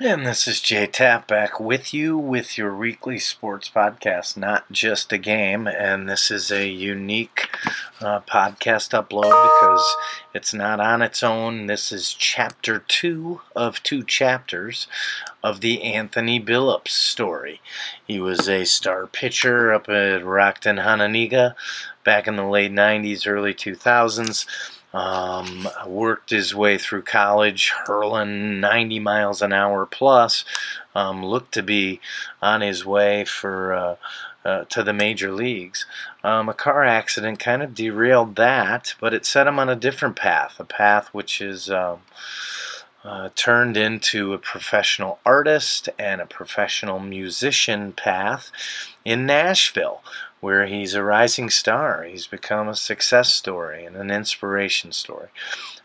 And this is Jay Tapp back with you with your weekly sports podcast, Not Just a Game. And this is a unique uh, podcast upload because it's not on its own. This is chapter two of two chapters of the Anthony Billups story. He was a star pitcher up at Rockton Hononegah back in the late 90s, early 2000s um, worked his way through college, hurling 90 miles an hour plus. Um, looked to be on his way for uh, uh, to the major leagues. Um, a car accident kind of derailed that, but it set him on a different path, a path which is. Um, uh, turned into a professional artist and a professional musician path in Nashville, where he's a rising star. He's become a success story and an inspiration story.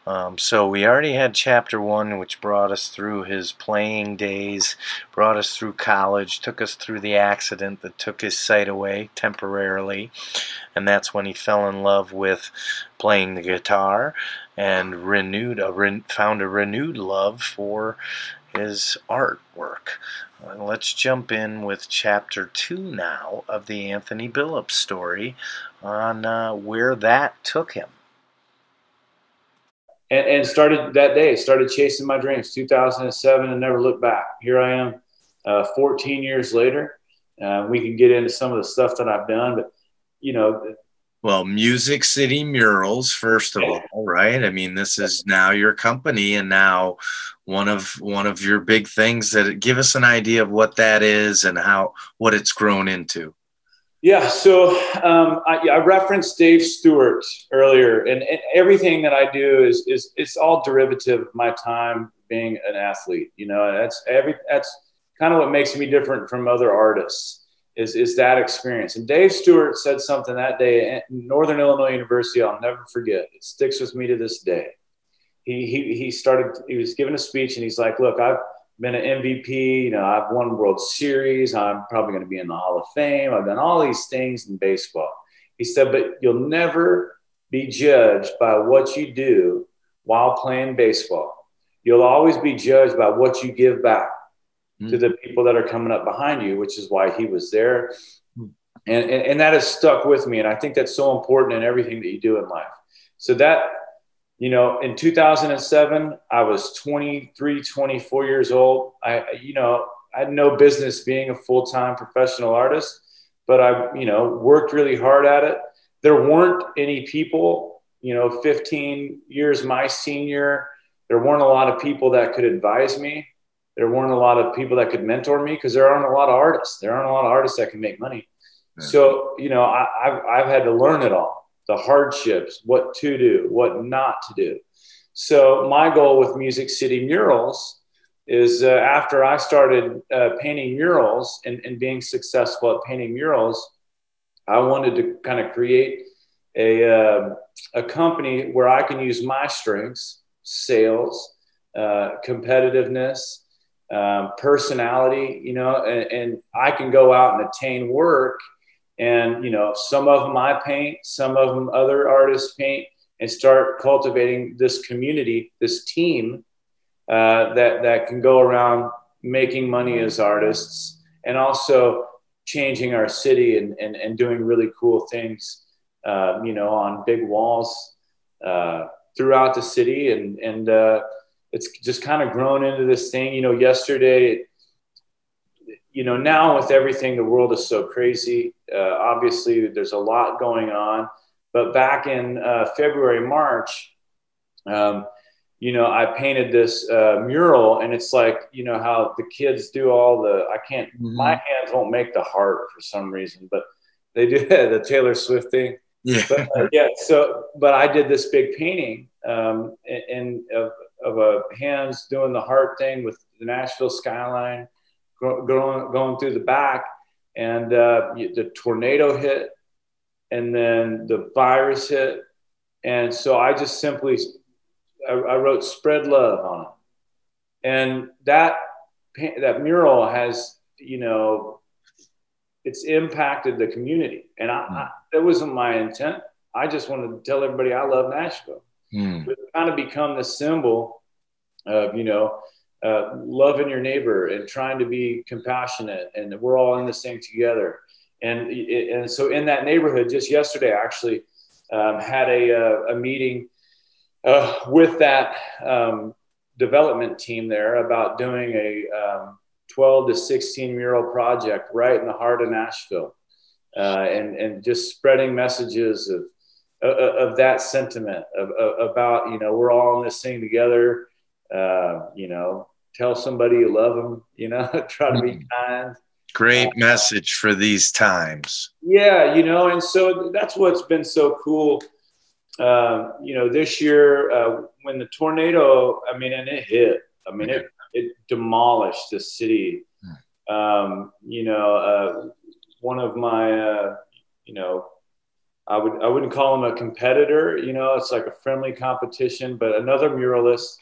Um, so we already had chapter one, which brought us through his playing days, brought us through college, took us through the accident that took his sight away temporarily, and that's when he fell in love with playing the guitar and renewed a found a renewed love for his artwork. Let's jump in with chapter two now of the Anthony Billups story on uh, where that took him. And, and, started that day, started chasing my dreams, 2007, and never looked back. Here I am, uh, 14 years later. Uh, we can get into some of the stuff that I've done, but you know, well, Music City Murals, first of all, right? I mean, this is now your company, and now one of one of your big things. That give us an idea of what that is and how what it's grown into. Yeah, so um, I, I, referenced Dave Stewart earlier, and, and, everything that I do is is it's all derivative of my time being an athlete. You know, that's every that's kind of what makes me different from other artists is, is that experience. And Dave Stewart said something that day at Northern Illinois University, I'll never forget. It sticks with me to this day. He, he, he started, he was giving a speech and he's like, look, I've been an MVP, you know, I've won World Series. I'm probably going to be in the Hall of Fame. I've done all these things in baseball. He said, but you'll never be judged by what you do while playing baseball. You'll always be judged by what you give back mm. to the people that are coming up behind you, which is why he was there. Mm. And, and, and that has stuck with me. And I think that's so important in everything that you do in life. So that, you know, in 2007, I was 23, 24 years old. I, you know, I had no business being a full-time professional artist, but I, you know, worked really hard at it. There weren't any people, you know, 15 years my senior, there weren't a lot of people that could advise me there weren't a lot of people that could mentor me because there aren't a lot of artists. There aren't a lot of artists that can make money. Yeah. So, you know, I, have I've had to learn it all the hardships, what to do, what not to do. So, my goal with Music City Murals is uh, after I started uh, painting murals and, and being successful at painting murals, I wanted to kind of create a, uh, a company where I can use my strengths, sales, uh, competitiveness, um, personality, you know, and, and, I can go out and attain work. And, you know, some of them I paint, some of them other artists paint, and start cultivating this community, this team uh, that, that can go around making money as artists and also changing our city and, and, and doing really cool things, um, you know, on big walls uh, throughout the city. And, and, uh, it's just kind of grown into this thing. You know, yesterday, you know, now with everything, the world is so crazy. Uh, obviously, there's a lot going on. But back in uh, February, March, um, you know, I painted this uh, mural, and it's like, you know, how the kids do all the. I can't. Mm-hmm. My hands won't make the heart for some reason, but they do the Taylor Swift thing. Yeah. But, uh, yeah. So, but I did this big painting um, in, in of a hands doing the heart thing with the Nashville skyline going going through the back, and uh, the tornado hit, and then the virus hit, and so I just simply I, I wrote "spread love" on it, and that that mural has you know it's impacted the community, and I, I that wasn't my intent. I just wanted to tell everybody I love Nashville. Mm. Kind of become the symbol of, you know, uh, loving your neighbor and trying to be compassionate, and we're all in this thing together. And and so in that neighborhood, just yesterday, I actually um, had a, a, a meeting uh, with that um, development team there about doing a um, 12 to 16 mural project right in the heart of Nashville, uh, and and just spreading messages of of, that sentiment of, of, about you know we're all in this thing together. Uh, you know, tell somebody you love them. You know, try to be mm-hmm. kind. Great uh, message for these times. Yeah, you know, and so that's what's been so cool. Uh, you know, this year uh, when the tornado, I mean, and it hit. I mean, it it demolished the city. Hmm. Um, you know, uh, one of my, uh, you know, I would I wouldn't call him a competitor. You know, it's like a friendly competition. But another muralist,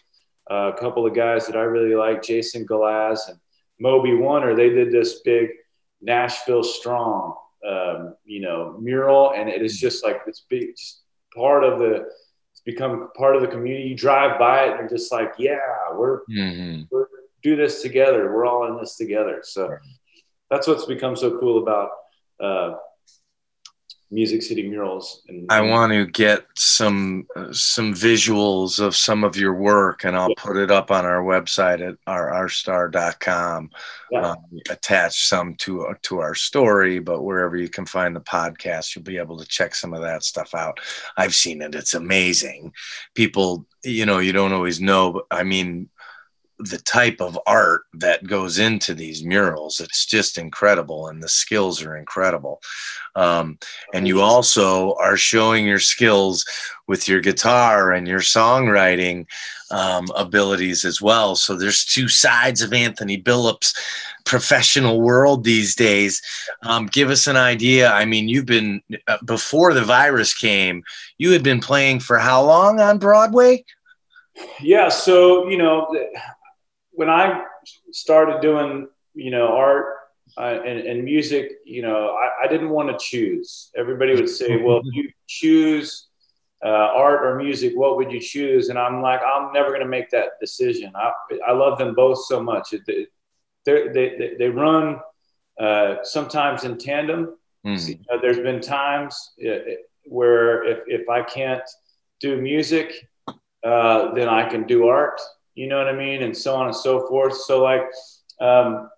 uh, a couple of guys that I really like, Jason Galaz and Moby Warner, they did this big Nashville Strong, um, you know, mural, and it is just like it's big, just part of the. It's become part of the community. You drive by it, and you're just like, yeah, we're mm-hmm. we're do this together. We're all in this together. So that's what's become so cool about uh, Music City murals. And, I want to get some uh, some visuals of some of your work, and I'll yeah. put it up on our website at rrstar.com. Yeah. Um, attach some to uh, to our story, but wherever you can find the podcast, you'll be able to check some of that stuff out. I've seen it; it's amazing. People, you know, you don't always know. But, I mean, the type of art that goes into these murals. It's just incredible and the skills are incredible. Um, and you also are showing your skills with your guitar and your songwriting um, abilities as well. So there's two sides of anthony billups professional world these days. Um, give us an idea. I mean you've been uh, before the virus came you had been playing for how long on broadway? Yeah so you know when I started doing, you know, art uh, and, and, music, you know, I, I, didn't want to choose. Everybody would say, well, if you choose uh, art or music, what would you choose? And I'm like, I'm never going to make that decision. I, I love them both so much. They, they, they run uh, sometimes in tandem. Mm. So, you know, there's been times uh, where if, if I can't do music, uh, then I can do art you know what I mean, and so on and so forth. So like, um,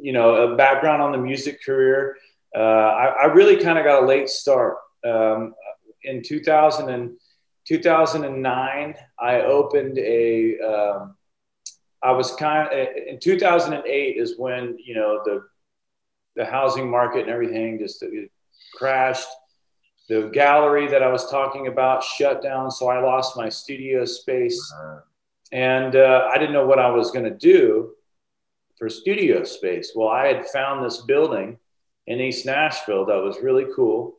you know, a background on the music career. Uh, I, I, really kind of got a late start. Um, in 2000 and 2009, I opened a. Um, I was kind of in 2008 is when you know the the housing market and everything just crashed. The gallery that I was talking about shut down, so I lost my studio space. Uh-huh and uh, I didn't know what I was going to do for studio space. Well, I had found this building in East Nashville that was really cool,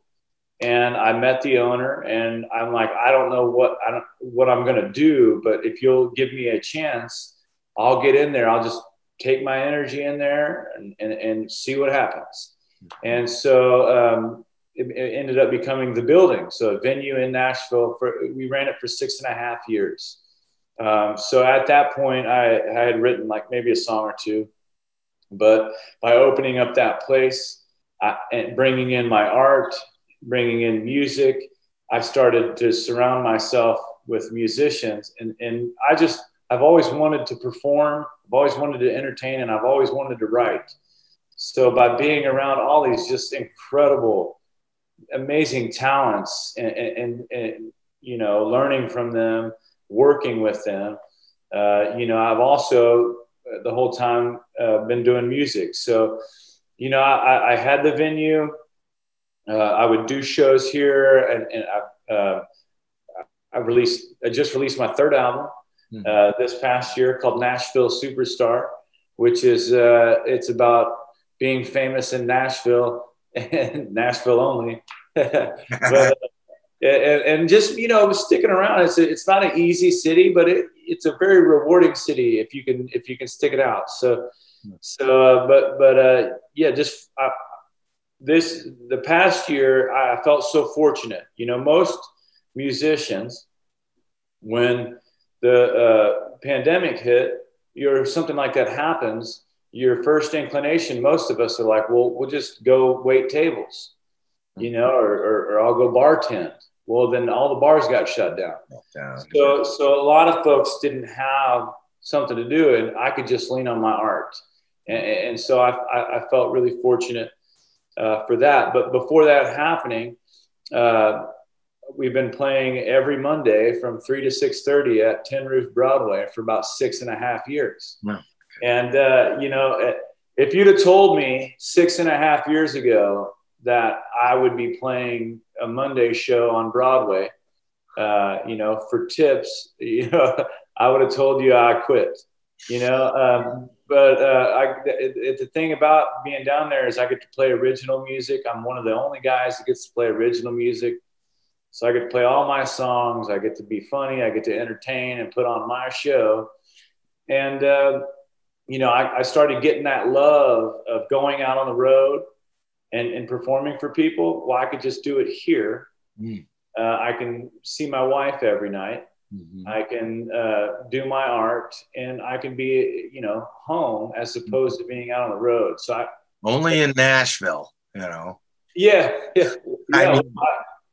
and I met the owner, and I'm like, I don't know what I don't what I'm going to do, but if you'll give me a chance, I'll get in there. I'll just take my energy in there and and, and see what happens. And so um, it, it ended up becoming the building. So a venue in Nashville. For we ran it for six and a half years um, so at that point, I, I, had written like maybe a song or two. But by opening up that place I, and bringing in my art, bringing in music, I started to surround myself with musicians. And, and I just, I've always wanted to perform, I've always wanted to entertain, and I've always wanted to write. So by being around all these just incredible, amazing talents and, and, and you know, learning from them working with them. Uh, you know, I've also uh, the whole time uh, been doing music. So, you know, I, I had the venue. Uh, I would do shows here, and, and I, uh, I released. I just released my third album mm-hmm. this past year called Nashville Superstar, which is it's about being famous in Nashville and Nashville only. but, and, and, just you know sticking around it's a, it's not an easy city but it, it's a very rewarding city if you can if you can stick it out. So so uh, but but uh, yeah just uh, this the past year I felt so fortunate. You know most musicians when the uh, pandemic hit you're something like that happens, your first inclination, most of us are like, well, we'll just go wait tables, you know, or, or, or I'll go bartend. Well, then all the bars got shut down. down. So, so a lot of folks didn't have something to do, and I could just lean on my art. And, and so I, I, felt really fortunate uh, for that. But before that happening, uh, we've been playing every Monday from three to six thirty at Tin Roof Broadway for about six and a half years. Wow. And uh, you know, if you'd have told me six and a half years ago that I would be playing a Monday show on Broadway, uh, you know, for tips, you know, I would have told you I quit. You know, um, but uh, I, it, the thing about being down there is I get to play original music. I'm one of the only guys that gets to play original music. So I get to play all my songs. I get to be funny. I get to entertain and put on my show. And, uh, you know, I, I, started getting that love of going out on the road and, and performing for people. Well, I could just do it here. Mm. Uh, I can see my wife every night. Mm-hmm. I can uh, do my art and I can be, you know, home as opposed to being out on the road. So I only in Nashville, you know. Yeah, yeah. I mean,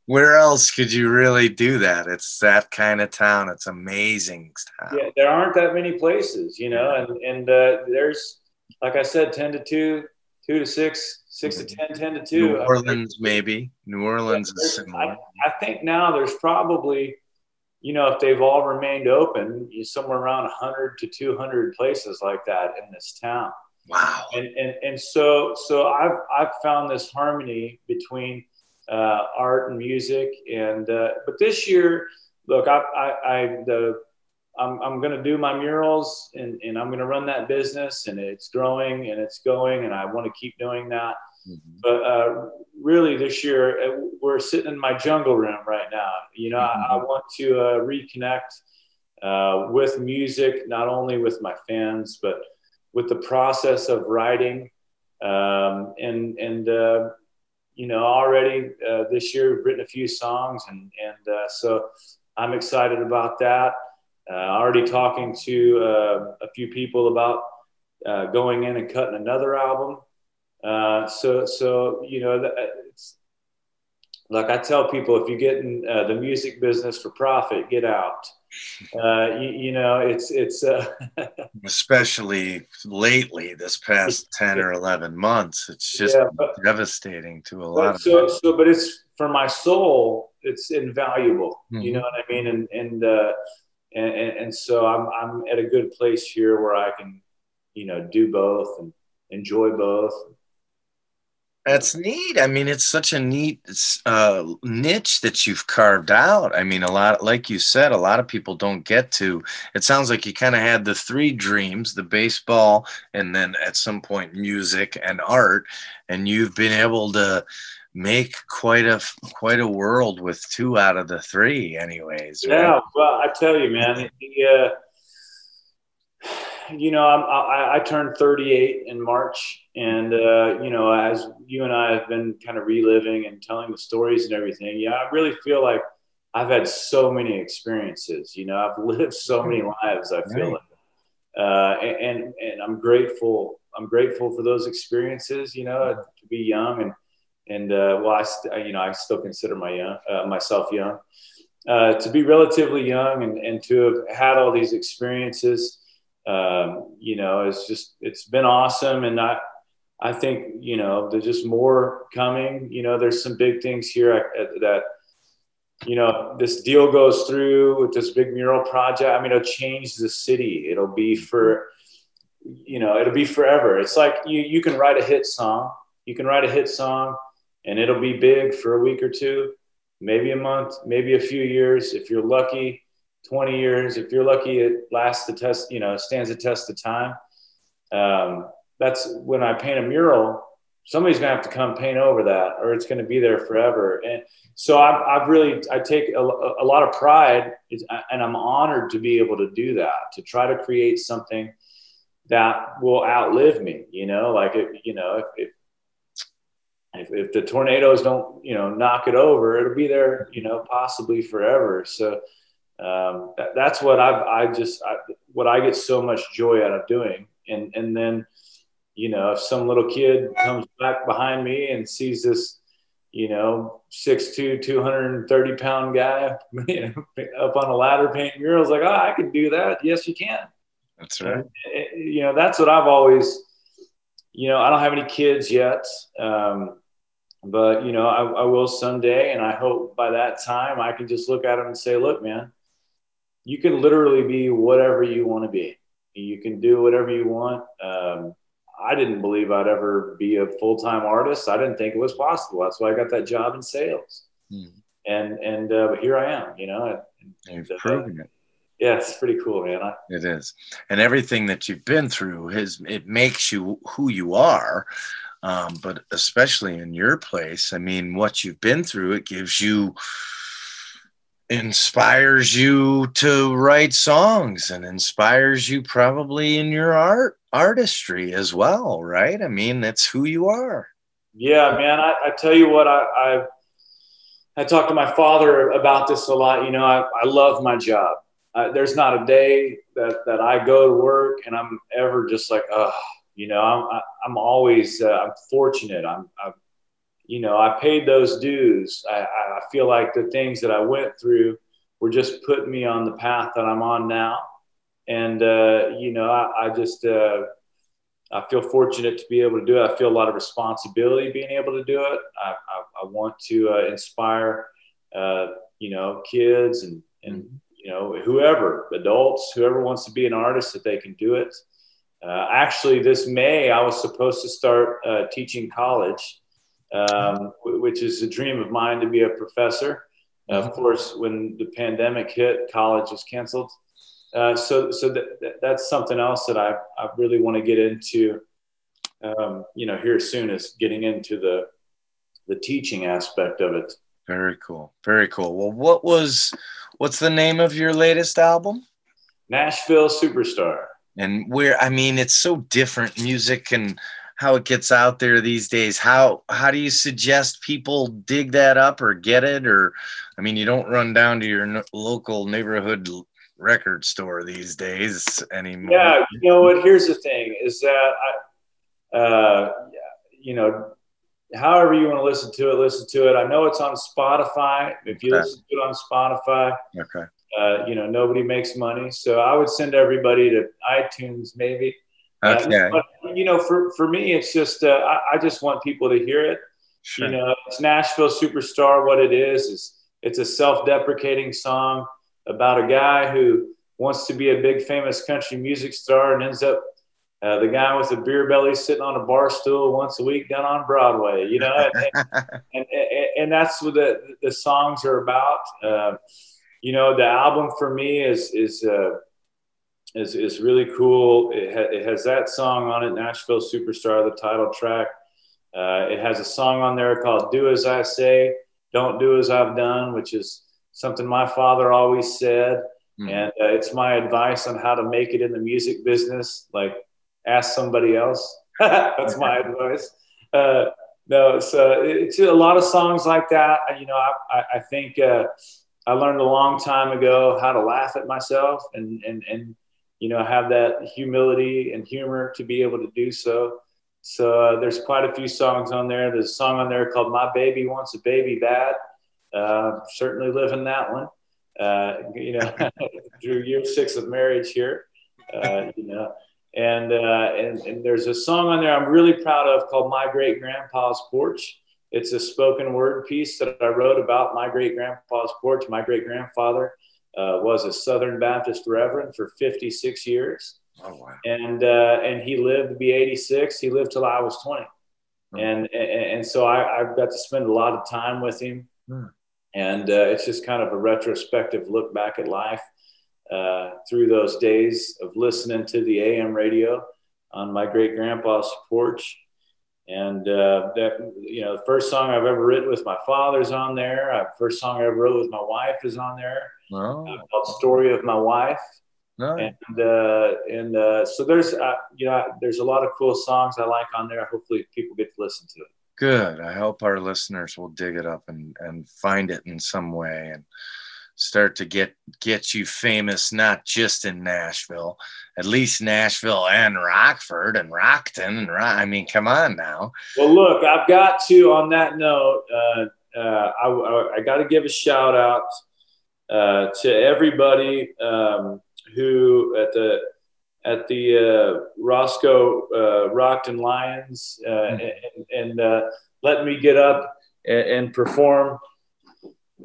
where else could you really do that? It's that kind of town. It's amazing town. Yeah, there aren't that many places, you know, and and uh, there's like I said, ten to two, two to six, six to ten, ten to two. New Orleans, maybe. New Orleans yeah, is similar. I, I, think now there's probably, you know, if they've all remained open, you somewhere around 100 to 200 places like that in this town. Wow. And and and so so I've I've found this harmony between uh, art and music. And uh, but this year, look, I, I, I the I'm, I'm going to do my murals and, and I'm going to run that business and it's growing and it's going and I want to keep doing that. Mm-hmm. But uh, really, this year uh, we're sitting in my jungle room right now. You know, mm-hmm. I, I, want to uh, reconnect uh, with music, not only with my fans, but with the process of writing um, and and uh, you know, already uh, this year we've written a few songs, and and uh, so I'm excited about that. Uh, already talking to uh, a few people about uh, going in and cutting another album. Uh, so so you know, it's like I tell people, if you get in the music business for profit, get out uh, you, you, know, it's it's uh, especially lately this past ten or eleven months. It's just yeah, but, devastating to a lot of. So, so, but it's for my soul. It's invaluable. Mm-hmm. You know what I mean? And and, uh, and and so I'm I'm at a good place here where I can, you know, do both and enjoy both. That's neat. I mean, it's such a neat uh, niche that you've carved out. I mean, a lot, like you said, a lot of people don't get to. It sounds like you kind of had the three dreams: the baseball, and then at some point music and art. And you've been able to make quite a quite a world with two out of the three, anyways. Right? Yeah. Well, I tell you, man. Uh, you know, I'm, I, I turned 38 in March, and uh, you know, as you and I have been kind of reliving and telling the stories and everything, yeah, I really feel like I've had so many experiences. You know, I've lived so many lives. I feel right. like, uh, and and I'm grateful. I'm grateful for those experiences. You know, to be young and and uh, well, I st- you know I still consider my young uh, myself young. Uh, to be relatively young and, and to have had all these experiences um, you know, it's just it's been awesome, and I I think you know there's just more coming. You know, there's some big things here that you know this deal goes through with this big mural project. I mean, it'll change the city. It'll be for you know it'll be forever. It's like you you can write a hit song. You can write a hit song, and it'll be big for a week or two, maybe a month, maybe a few years if you're lucky 20 years. If you're lucky, it lasts the test, you know, stands the test of time. Um, that's when I paint a mural, somebody's gonna have to come paint over that or it's gonna be there forever. And so I've, I've really, I take a, a lot of pride and I'm honored to be able to do that, to try to create something that will outlive me, you know, like, it, you know, if, if, if the tornadoes don't, you know, knock it over, it'll be there, you know, possibly forever. So, um, that, that's what I've, I just, I, what I get so much joy out of doing. And, and then, you know, if some little kid comes back behind me and sees this, you know, 6'2", 230 pound guy you know, up on a ladder painting murals, like, oh, I can do that. Yes, you can. That's right. You know, that's what I've always, you know, I don't have any kids yet. Um, but you know, I, I will someday. And I hope by that time I can just look at them and say, look, man, you can literally be whatever you want to be. You can do whatever you want. Um, I didn't believe I'd ever be a full time artist. I didn't think it was possible. That's why I got that job in sales. Hmm. And and uh, but here I am. You know, and, you've proven it. Yeah, it's pretty cool, man. I, it is, and everything that you've been through has it makes you who you are. Um, but especially in your place, I mean, what you've been through, it gives you inspires you to write songs and inspires you probably in your art artistry as well right? I mean that's who you are. Yeah man i, I tell you what I, I i talk to my father about this a lot. You know i, I love my job. There's not a day that, that i go to work and i'm ever just like oh you know i'm I, am i am always uh, i'm fortunate. I'm, I'm you know, I paid those dues. I, I feel like the things that I went through were just putting me on the path that I'm on now. And, uh, you know, I, I just, uh, I feel fortunate to be able to do it. I feel a lot of responsibility being able to do it. I, I, I want to uh, inspire, uh, you know, kids and, and, you know, whoever, adults, whoever wants to be an artist, that they can do it. Uh, actually, this May, I was supposed to start uh, teaching college um, which is a dream of mine to be a professor. Uh, of course, when the pandemic hit, college was canceled. Uh, so, so that, that's something else that I, I really want to get into. Um, you know, here soon is getting into the the teaching aspect of it. Very cool. Very cool. Well, what was what's the name of your latest album? Nashville Superstar. And where I mean, it's so different music and how it gets out there these days. How how do you suggest people dig that up or get it? Or I mean, you don't run down to your no- local neighborhood record store these days anymore. Yeah, you know what? Here's the thing: is that I, uh, you know, however you want to listen to it, listen to it. I know it's on Spotify. If you okay. listen to it on Spotify, okay. Uh, you know, nobody makes money, so I would send everybody to iTunes maybe Okay. But, you know, for, for me, it's just, uh, I, I, just want people to hear it. Sure. You know, it's Nashville Superstar. What it is, is it's a self deprecating song about a guy who wants to be a big famous country music star and ends up uh, the guy with the beer belly sitting on a bar stool once a week down on Broadway, you know, and, and, and, and, that's what the, the songs are about. Uh, you know, the album for me is, is, uh, is, is really cool. It, ha- it, has that song on it, Nashville Superstar, the title track. Uh, it has a song on there called Do As I Say, Don't Do As I've Done, which is something my father always said. Mm-hmm. And uh, it's my advice on how to make it in the music business. Like, ask somebody else. That's my advice. Uh, no, so it's a lot of songs like that. You know, I, I think uh, I learned a long time ago how to laugh at myself and, and, and you know, have that humility and humor to be able to do so. So uh, there's quite a few songs on there. There's a song on there called "My Baby Wants a Baby Bad." Uh, certainly living that one. Uh, you know, through year six of marriage here. Uh, you know, and, uh, and and there's a song on there I'm really proud of called "My Great Grandpa's Porch." It's a spoken word piece that I wrote about my great grandpa's porch, my great grandfather uh, was a Southern Baptist reverend for 56 years. Oh, wow. And, uh, and he lived to be 86. He lived till I was 20. Oh. And, and, and, so I, I got to spend a lot of time with him. Hmm. And uh, it's just kind of a retrospective look back at life uh, through those days of listening to the AM radio on my great grandpa's porch. And uh, that, you know, the first song I've ever written with my father's on there. The uh, first song I ever wrote with my wife is on there oh. uh, called "Story of My Wife." Nice. And uh, and uh, so there's uh, you know there's a lot of cool songs I like on there. Hopefully people get to listen to it. Good. I hope our listeners will dig it up and and find it in some way and start to get get you famous not just in Nashville, at least Nashville and Rockford and Rockton and I mean, come on now. Well, look, I've got to on that note. Uh, uh, I, I, I got to give a shout out uh, to everybody um, who at the at the uh, Roscoe uh, Rockton Lions mm-hmm. and, and letting me get up and, and perform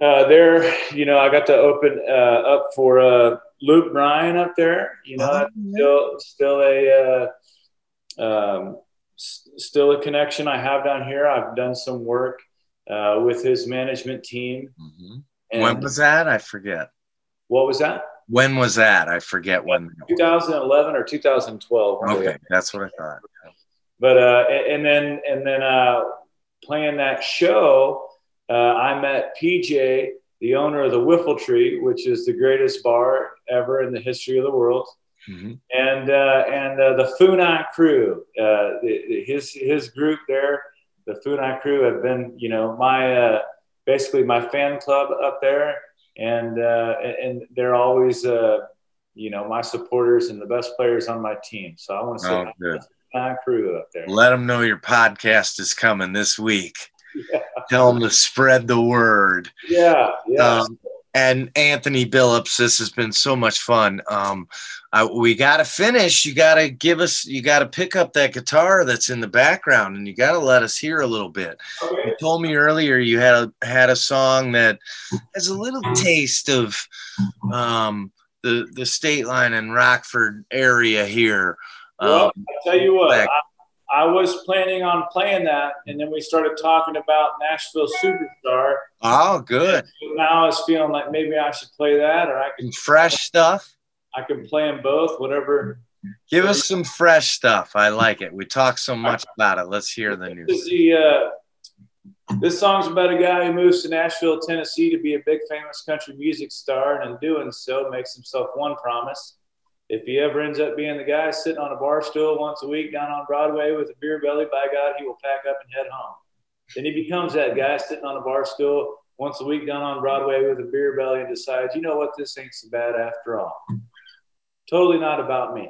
uh, there, you know, I got to open uh, up for uh, Luke Bryan up there. You know, oh, still still a uh, um, s- still a connection I have down here. I've done some work uh, with his management team. Mm-hmm. When was that? I forget. What was that? When was that? I forget when. 2011 or 2012. Okay, that's what I thought. But uh, and then and then uh, playing that show uh, I met PJ, the owner of the Whiffle Tree, which is the greatest bar ever in the history of the world. Mm-hmm. And uh, and uh, the Funai crew, uh, the, his his group there, the Funai crew have been, you know, my uh, basically my fan club up there, and uh, and they're always, you know, my supporters and the best players on my team. So I want to say, oh. Crew up there. Let them know your podcast is coming this week yeah. Tell them to spread the word. Yeah, yeah. Um, and Anthony Billups, this has been so much fun. Um, I, we got to finish. You got to give us. You got to pick up that guitar that's in the background, and you got to let us hear a little bit. Okay. You told me earlier you had a, had a song that has a little taste of um, the the state line and Rockford area here. Well, um, I tell you what, I was planning on playing that, and then we started talking about Nashville Superstar. Oh, good. now I was feeling like maybe I should play that, or I can fresh stuff. I can play them both, whatever. Give us some fresh stuff. I like it. We talk so much about it. Let's hear the news. This, the, uh, this song's about a guy who moves to Nashville, Tennessee, to be a big famous country music star, and in doing so, makes himself one promise if he ever ends up being the guy sitting on a bar stool once a week down on Broadway with a beer belly, by God, he will pack up and head home. Then he becomes that guy sitting on a bar stool once a week down on Broadway with a beer belly and decides, you know what, this ain't so bad after all. Totally not about me.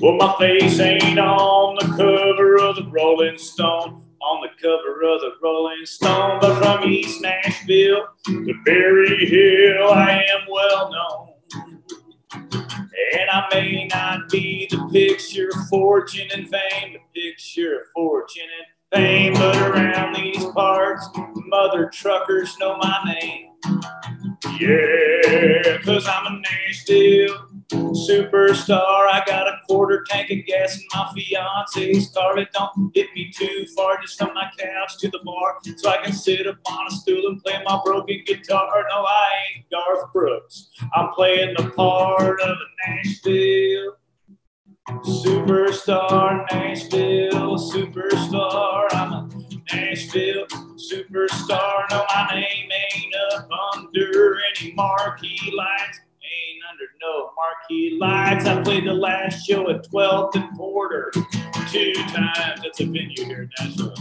Well, my face ain't on the cover of the Rolling Stone on the cover of the Rolling Stone, but from East Nashville to Berry Hill, I am well known. And I may not be the picture of fortune and fame, the picture of fortune and fame, but around these parts, mother truckers know my name. Yeah, cause I'm a Nashville superstar. I got a quarter tank of gas in my fiance's car. It don't get me too far, just from my couch to the bar, so I can sit up on a stool and play my broken guitar. No, I ain't Garth Brooks. I'm playing the part of a Nashville superstar. Nashville superstar. I'm a Nashville superstar. No, my name ain't up under any marquee lights ain't no marquee lights. I played the last show at 12th and Porter two times. That's a venue here in Nashville.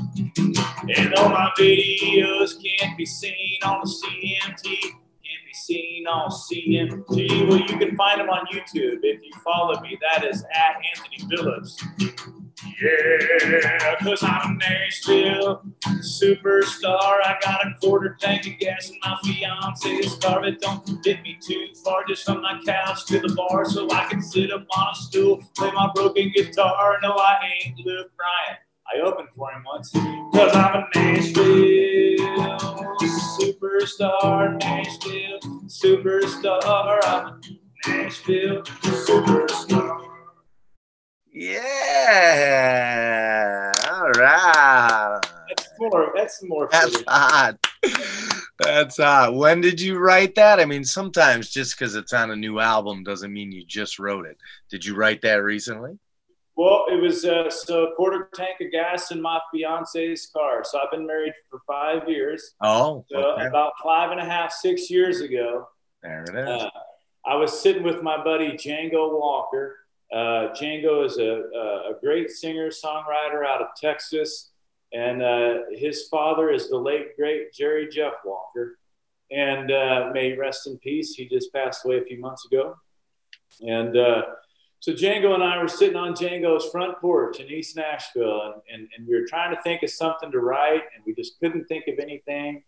And all my videos can't be seen on the CMT. Can't be seen on CMT. Well, you can find them on YouTube if you follow me. That is at Anthony Billups. Yeah, cause I'm a Nashville superstar. I got a quarter tank of gas in my fiance's car. It don't get me too far, just from my couch to the bar, so I can sit up on a stool, play my broken guitar. No, I ain't Luke Bryan. I opened for him once, cause I'm a Nashville superstar. Nashville superstar. I'm a Nashville superstar. Yeah. All right. That's more. That's more. That's hot. That's hot. When did you write that? I mean, sometimes just because it's on a new album doesn't mean you just wrote it. Did you write that recently? Well, it was uh, so a quarter tank of gas in my fiance's car. So I've been married for five years. Oh, so okay. about five and a half, six years ago. There it is. Uh, I was sitting with my buddy Django Walker, uh, Django is a, a, great singer songwriter out of Texas. and uh, his father is the late great Jerry Jeff Walker, and uh, may he rest in peace. He just passed away a few months ago, and uh, so Django and I were sitting on Django's front porch in East Nashville, and, and, and we were trying to think of something to write, and we just couldn't think of anything.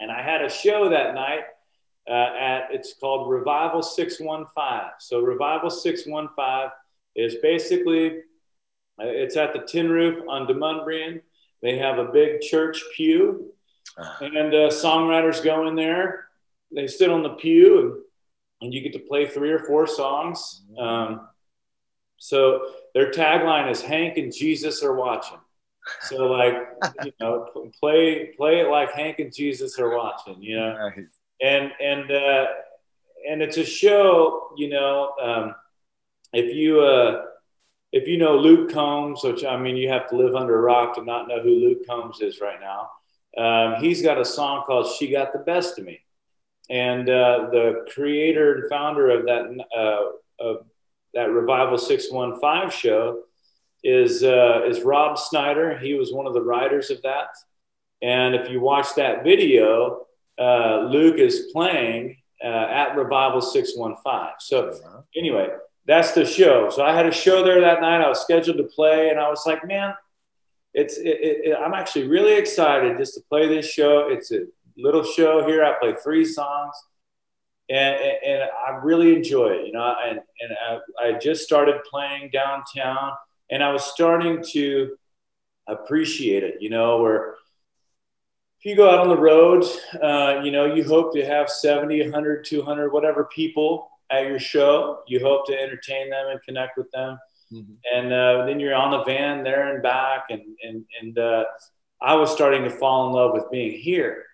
And I had a show that night uh, at it's called Revival 615. So Revival 615 is basically uh, it's at the Tin Roof on Demonbreun. They have a big church pew, uh-huh. and uh, songwriters go in there. They sit on the pew, and, and you get to play three or four songs. Mm-hmm. Um, so their tagline is "Hank and Jesus are watching." So like you know, play play it like Hank and Jesus are watching. You know, and and uh, and it's a show. You know, um, if you uh, if you know Luke Combs, which I mean, you have to live under a rock to not know who Luke Combs is right now. Um, he's got a song called "She Got the Best of Me," and uh, the creator and founder of that uh, of that Revival Six One Five show is uh, is Rob Snyder. He was one of the writers of that. And if you watch that video, uh, Luke is playing uh, at Revival 615. So, uh-huh. anyway, that's the show. So, I had a show there that night. I was scheduled to play, and I was like, man, it's it, it, I'm actually really excited just to play this show. It's a little show here. I play three songs. And, and, I really enjoy it, you know. And, and I, I just started playing downtown, and I was starting to appreciate it, you know, where if you go out on the road, uh, you know, you hope to have 70, 100, 200, whatever people at your show. You hope to entertain them and connect with them. Mm-hmm. And uh, then you're on the van there and back. And, and, and uh, I was starting to fall in love with being here.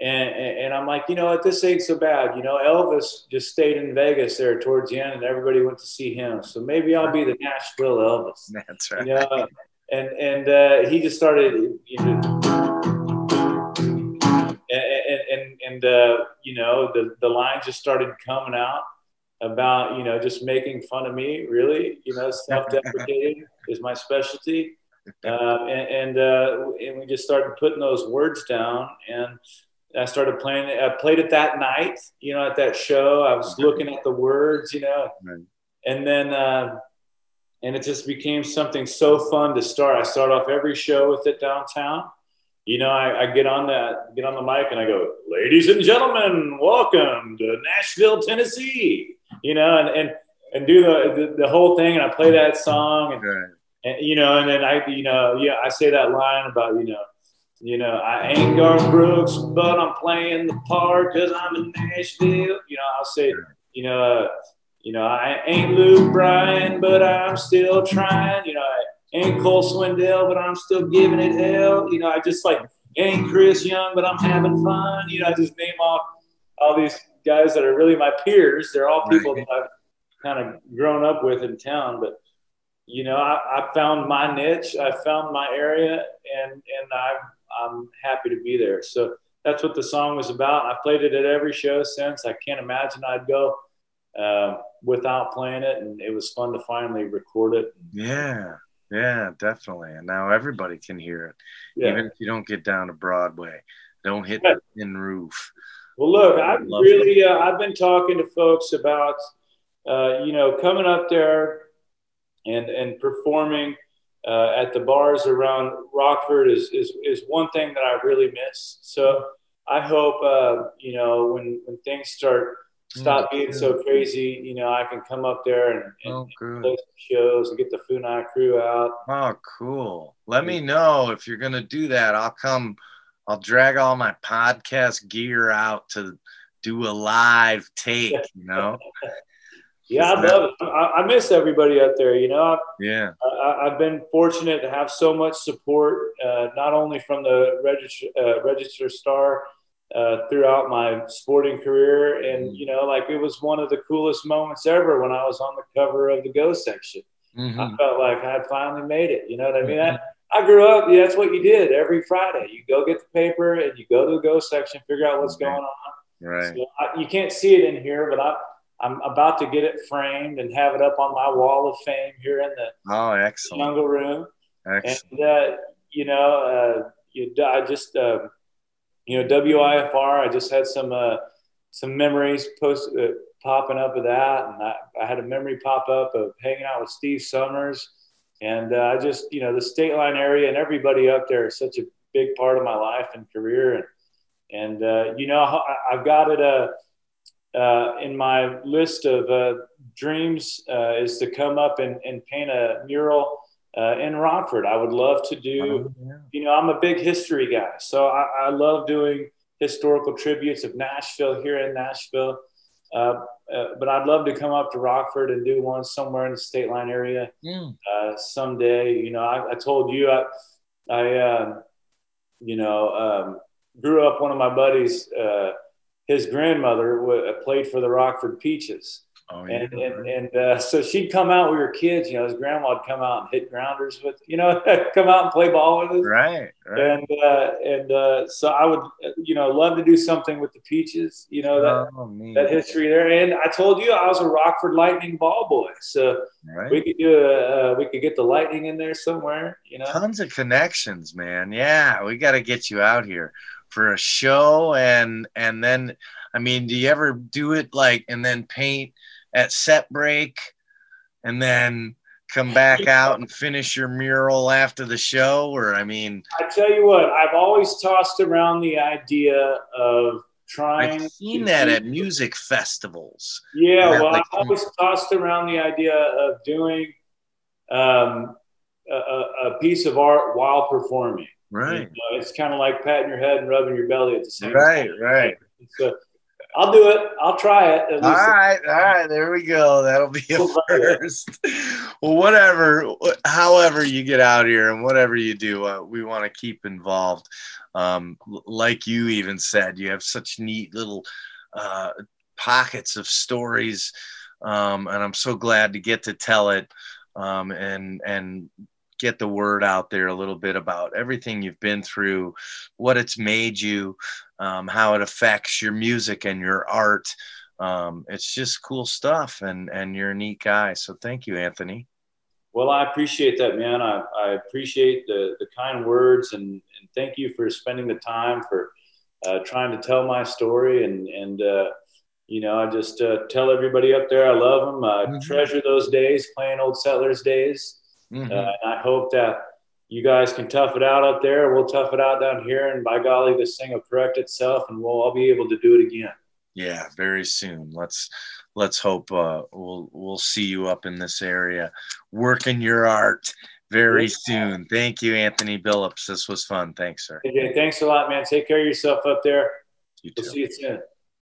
And, and, I'm like, you know what, this ain't so bad. You know, Elvis just stayed in Vegas there towards the end, and everybody went to see him. So maybe I'll be the Nashville Elvis. That's right. You know? and and uh, he just started, you know, and, uh, you know the the lines just started coming out about you know just making fun of me really you know self-deprecating is my specialty uh, and and, uh, and we just started putting those words down and I started playing it. I played it that night, you know, at that show. I was looking at the words, you know, and then, uh, and it just became something so fun to start. I start off every show with it downtown, you know, I, I, get on that, get on the mic, and I go, "Ladies and gentlemen, welcome to Nashville, Tennessee." You know, and and and do the the, the whole thing, and I play that song, and, and you know, and then I, you know, yeah, I say that line about, you know, you know, I ain't Garth Brooks, but I'm playing the part because I'm in Nashville. You know, I'll say, you know, uh, you know, I ain't Luke Bryan, but I'm still trying. You know. I, ain't Cole Swindell, but I'm still giving it hell. You know, I just like ain't Chris Young, but I'm having fun. You know, I just name off all these guys that are really my peers. They're all people that I've kind of grown up with in town, but you know, I, I found my niche, I found my area, and and I'm, I'm happy to be there. So that's what the song was about. I played it at every show since. I can't imagine I'd go uh, without playing it, and it was fun to finally record it. Yeah, yeah, definitely. And now everybody can hear it, yeah. even if you don't get down to Broadway. Don't hit yeah. the tin roof. Well, look, I've really uh, I've been talking to folks about uh, you know coming up there and and performing uh, at the bars around Rockford is, is is one thing that I really miss. So I hope uh, you know when when things start stop being so crazy. You know, I can come up there and, and, oh, and play some shows and get the Funai crew out. Oh, cool. Let me know if you're gonna do that. I'll come. I'll drag all my podcast gear out to do a live take. You know. yeah, I love it. I, I, miss everybody out there. You know. Yeah. I, have been fortunate to have so much support, uh, not only from the register uh, register star uh, throughout my sporting career. And, mm-hmm. you know, like it was one of the coolest moments ever when I was on the cover of the Go section. Mm-hmm. I felt like I had finally made it. You know what I mean? Mm-hmm. I, I grew up, yeah, that's what you did every Friday. You go get the paper and you go to the Go section, figure out what's going on. Right. So I, you can't see it in here, but I, I'm about to get it framed and have it up on my wall of fame here in the oh, excellent. jungle room. Excellent. And, uh, you know, uh, you, I just, uh, you know, WIFR. I just had some uh, some memories post uh, popping up of that, and I, I, had a memory pop up of hanging out with Steve Summers, and uh, I just, you know, the state line area and everybody up there is such a big part of my life and career, and and uh, you know, I, have got it uh, uh, in my list of uh, dreams is to come up and, and paint a mural uh, in Rockford. I would love to do, oh, yeah. you know, I'm a big history guy. So I, I, love doing historical tributes of Nashville here in Nashville. Uh, uh, but I'd love to come up to Rockford and do one somewhere in the state line area mm. uh, someday. You know, I, I, told you, I, I um, you know, um, grew up, one of my buddies, uh, his grandmother w- played for the Rockford Peaches. Oh, yeah. And and, and uh, so she'd come out. We were kids, you know. His grandma would come out and hit grounders with, you know, come out and play ball with us. Right. right. And uh, and uh, so I would, you know, love to do something with the peaches. You know that oh, that history there. And I told you I was a Rockford Lightning ball boy, so right. we could do a uh, we could get the Lightning in there somewhere. You know, tons of connections, man. Yeah, we got to get you out here for a show, and and then, I mean, do you ever do it like and then paint? At set break and then come back out and finish your mural after the show? Or i mean i tell you what i've always tossed around the idea of trying i've seen that at music festivals. Yeah well like, i've always tossed around the idea of doing um, a, a, piece of art while performing. Right. you know, it's kind of like patting your head and rubbing your belly at the same right, time. right. Right I'll do it. I'll try it. All right, all right. There we go. That'll be a first. well, whatever, however you get out here and whatever you do, uh, we want to keep involved. Um, like you even said, you have such neat little uh, pockets of stories, um, and I'm so glad to get to tell it um, and and get the word out there a little bit about everything you've been through, what it's made you, um, how it affects your music and your art. Um, it's just cool stuff, and and you're a neat guy. So thank you, Anthony. Well, I appreciate that, man. I, I appreciate the, the kind words and, and thank you for spending the time for uh, trying to tell my story. And, and uh, you know, I just uh, tell everybody up there I love them. I mm-hmm. treasure those days, playing Old Settlers days. Mm-hmm. Uh, and I hope that you guys can tough it out up there. We'll tough it out down here. And by golly, this thing will correct itself and we'll all be able to do it again. Yeah, very soon. Let's let's hope uh, we'll we'll see you up in this area working your art very soon. Thank you, Anthony Billups. This was fun. Thanks, sir. Okay, thanks a lot, man. Take care of yourself up there. You we'll see you soon.